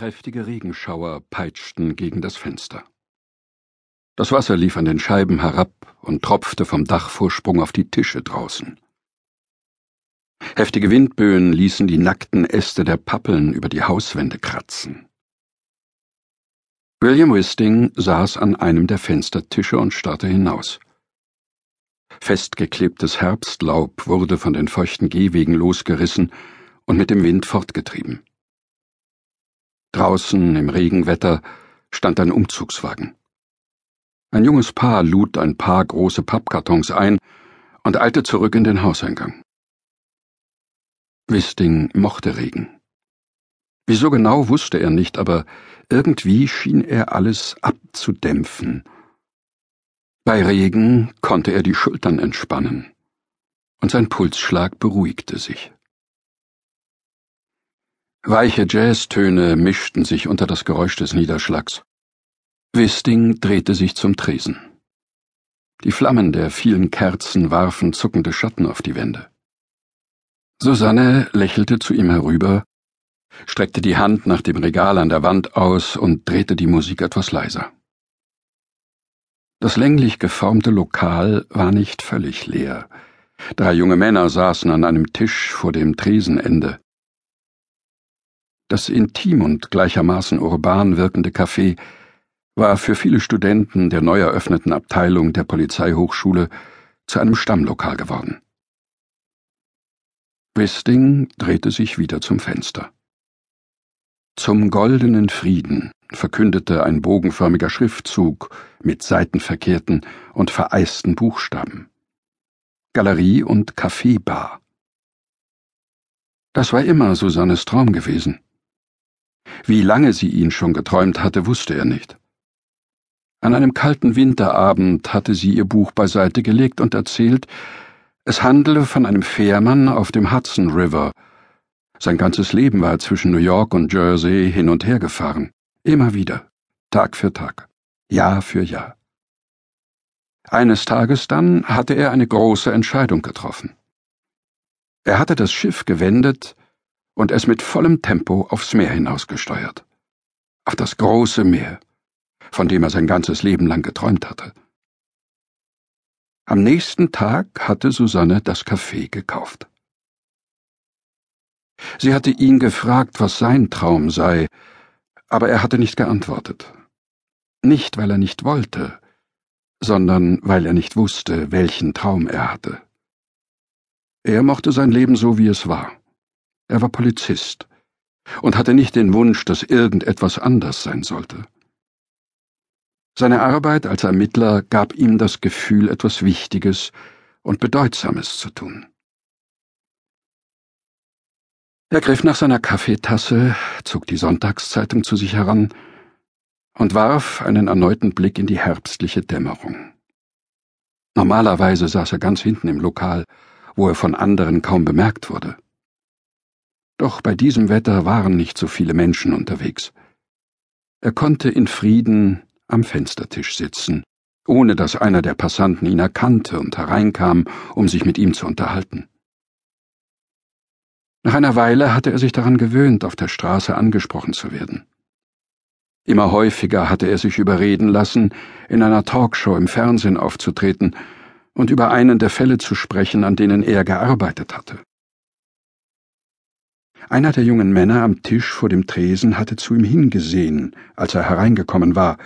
Kräftige Regenschauer peitschten gegen das Fenster. Das Wasser lief an den Scheiben herab und tropfte vom Dachvorsprung auf die Tische draußen. Heftige Windböen ließen die nackten Äste der Pappeln über die Hauswände kratzen. William Wisting saß an einem der Fenstertische und starrte hinaus. Festgeklebtes Herbstlaub wurde von den feuchten Gehwegen losgerissen und mit dem Wind fortgetrieben. Draußen im Regenwetter stand ein Umzugswagen. Ein junges Paar lud ein paar große Pappkartons ein und eilte zurück in den Hauseingang. Wisting mochte Regen. Wieso genau wusste er nicht, aber irgendwie schien er alles abzudämpfen. Bei Regen konnte er die Schultern entspannen, und sein Pulsschlag beruhigte sich. Weiche Jazztöne mischten sich unter das Geräusch des Niederschlags. Wisting drehte sich zum Tresen. Die Flammen der vielen Kerzen warfen zuckende Schatten auf die Wände. Susanne lächelte zu ihm herüber, streckte die Hand nach dem Regal an der Wand aus und drehte die Musik etwas leiser. Das länglich geformte Lokal war nicht völlig leer. Drei junge Männer saßen an einem Tisch vor dem Tresenende. Das intim und gleichermaßen urban wirkende Café war für viele Studenten der neu eröffneten Abteilung der Polizeihochschule zu einem Stammlokal geworden. Wisting drehte sich wieder zum Fenster. Zum goldenen Frieden verkündete ein bogenförmiger Schriftzug mit seitenverkehrten und vereisten Buchstaben. Galerie und Kaffeebar. Das war immer Susannes Traum gewesen. Wie lange sie ihn schon geträumt hatte, wusste er nicht. An einem kalten Winterabend hatte sie ihr Buch beiseite gelegt und erzählt, es handele von einem Fährmann auf dem Hudson River. Sein ganzes Leben war er zwischen New York und Jersey hin und her gefahren. Immer wieder. Tag für Tag. Jahr für Jahr. Eines Tages dann hatte er eine große Entscheidung getroffen. Er hatte das Schiff gewendet und es mit vollem Tempo aufs Meer hinausgesteuert. Auf das große Meer, von dem er sein ganzes Leben lang geträumt hatte. Am nächsten Tag hatte Susanne das Café gekauft. Sie hatte ihn gefragt, was sein Traum sei, aber er hatte nicht geantwortet. Nicht, weil er nicht wollte, sondern weil er nicht wusste, welchen Traum er hatte. Er mochte sein Leben so, wie es war. Er war Polizist und hatte nicht den Wunsch, dass irgendetwas anders sein sollte. Seine Arbeit als Ermittler gab ihm das Gefühl, etwas Wichtiges und Bedeutsames zu tun. Er griff nach seiner Kaffeetasse, zog die Sonntagszeitung zu sich heran und warf einen erneuten Blick in die herbstliche Dämmerung. Normalerweise saß er ganz hinten im Lokal, wo er von anderen kaum bemerkt wurde. Doch bei diesem Wetter waren nicht so viele Menschen unterwegs. Er konnte in Frieden am Fenstertisch sitzen, ohne dass einer der Passanten ihn erkannte und hereinkam, um sich mit ihm zu unterhalten. Nach einer Weile hatte er sich daran gewöhnt, auf der Straße angesprochen zu werden. Immer häufiger hatte er sich überreden lassen, in einer Talkshow im Fernsehen aufzutreten und über einen der Fälle zu sprechen, an denen er gearbeitet hatte. Einer der jungen Männer am Tisch vor dem Tresen hatte zu ihm hingesehen, als er hereingekommen war,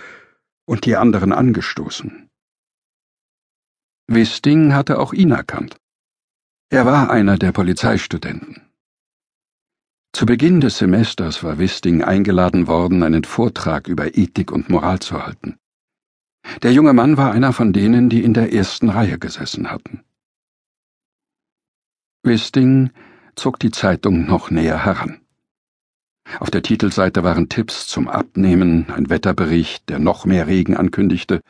und die anderen angestoßen. Wisting hatte auch ihn erkannt. Er war einer der Polizeistudenten. Zu Beginn des Semesters war Wisting eingeladen worden, einen Vortrag über Ethik und Moral zu halten. Der junge Mann war einer von denen, die in der ersten Reihe gesessen hatten. Wisting zog die Zeitung noch näher heran. Auf der Titelseite waren Tipps zum Abnehmen, ein Wetterbericht, der noch mehr Regen ankündigte,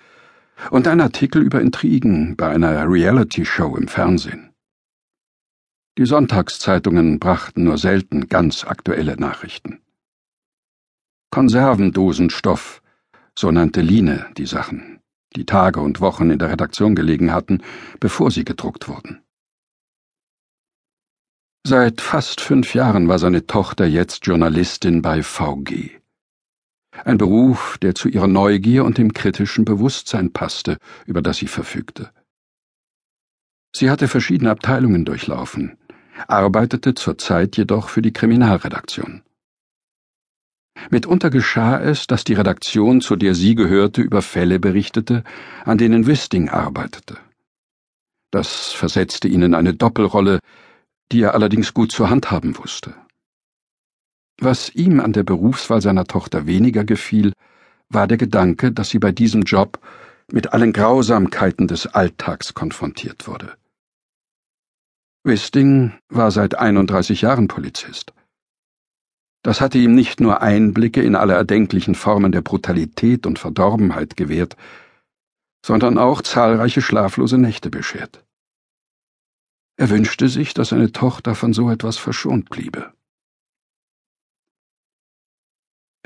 und ein Artikel über Intrigen bei einer Reality-Show im Fernsehen. Die Sonntagszeitungen brachten nur selten ganz aktuelle Nachrichten. Konservendosenstoff, so nannte Line die Sachen, die Tage und Wochen in der Redaktion gelegen hatten, bevor sie gedruckt wurden. Seit fast fünf Jahren war seine Tochter jetzt Journalistin bei VG. Ein Beruf, der zu ihrer Neugier und dem kritischen Bewusstsein passte, über das sie verfügte. Sie hatte verschiedene Abteilungen durchlaufen, arbeitete zurzeit jedoch für die Kriminalredaktion. Mitunter geschah es, dass die Redaktion, zu der sie gehörte, über Fälle berichtete, an denen Wisting arbeitete. Das versetzte ihn in eine Doppelrolle, die er allerdings gut zu handhaben wusste. Was ihm an der Berufswahl seiner Tochter weniger gefiel, war der Gedanke, dass sie bei diesem Job mit allen Grausamkeiten des Alltags konfrontiert wurde. Wisting war seit 31 Jahren Polizist. Das hatte ihm nicht nur Einblicke in alle erdenklichen Formen der Brutalität und Verdorbenheit gewährt, sondern auch zahlreiche schlaflose Nächte beschert. Er wünschte sich, dass seine Tochter von so etwas verschont bliebe.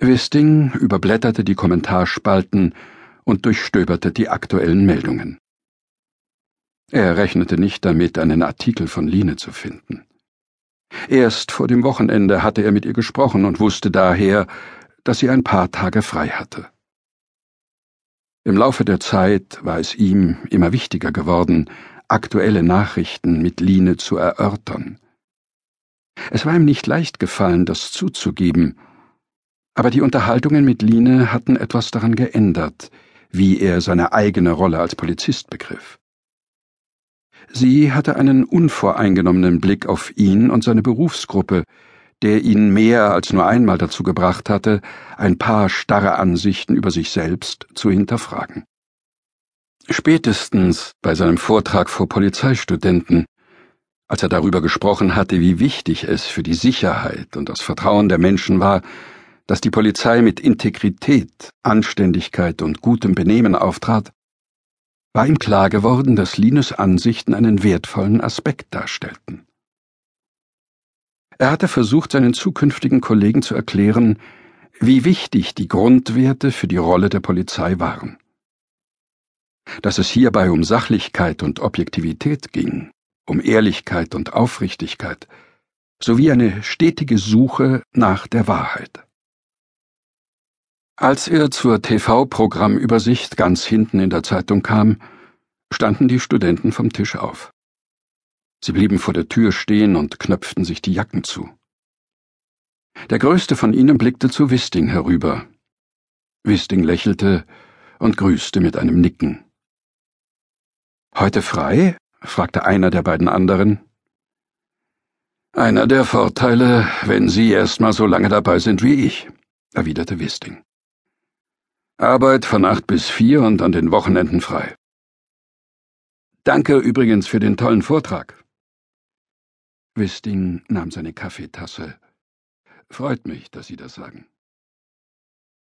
Wisting überblätterte die Kommentarspalten und durchstöberte die aktuellen Meldungen. Er rechnete nicht damit, einen Artikel von Line zu finden. Erst vor dem Wochenende hatte er mit ihr gesprochen und wusste daher, dass sie ein paar Tage frei hatte. Im Laufe der Zeit war es ihm immer wichtiger geworden, aktuelle Nachrichten mit Line zu erörtern. Es war ihm nicht leicht gefallen, das zuzugeben, aber die Unterhaltungen mit Line hatten etwas daran geändert, wie er seine eigene Rolle als Polizist begriff. Sie hatte einen unvoreingenommenen Blick auf ihn und seine Berufsgruppe, der ihn mehr als nur einmal dazu gebracht hatte, ein paar starre Ansichten über sich selbst zu hinterfragen. Spätestens bei seinem Vortrag vor Polizeistudenten, als er darüber gesprochen hatte, wie wichtig es für die Sicherheit und das Vertrauen der Menschen war, dass die Polizei mit Integrität, Anständigkeit und gutem Benehmen auftrat, war ihm klar geworden, dass Linus Ansichten einen wertvollen Aspekt darstellten. Er hatte versucht, seinen zukünftigen Kollegen zu erklären, wie wichtig die Grundwerte für die Rolle der Polizei waren. Dass es hierbei um Sachlichkeit und Objektivität ging, um Ehrlichkeit und Aufrichtigkeit, sowie eine stetige Suche nach der Wahrheit. Als er zur TV-Programmübersicht ganz hinten in der Zeitung kam, standen die Studenten vom Tisch auf. Sie blieben vor der Tür stehen und knöpften sich die Jacken zu. Der größte von ihnen blickte zu Wisting herüber. Wisting lächelte und grüßte mit einem Nicken. Heute frei? fragte einer der beiden anderen. Einer der Vorteile, wenn Sie erst mal so lange dabei sind wie ich, erwiderte Wisting. Arbeit von acht bis vier und an den Wochenenden frei. Danke übrigens für den tollen Vortrag. Wisting nahm seine Kaffeetasse. Freut mich, dass Sie das sagen.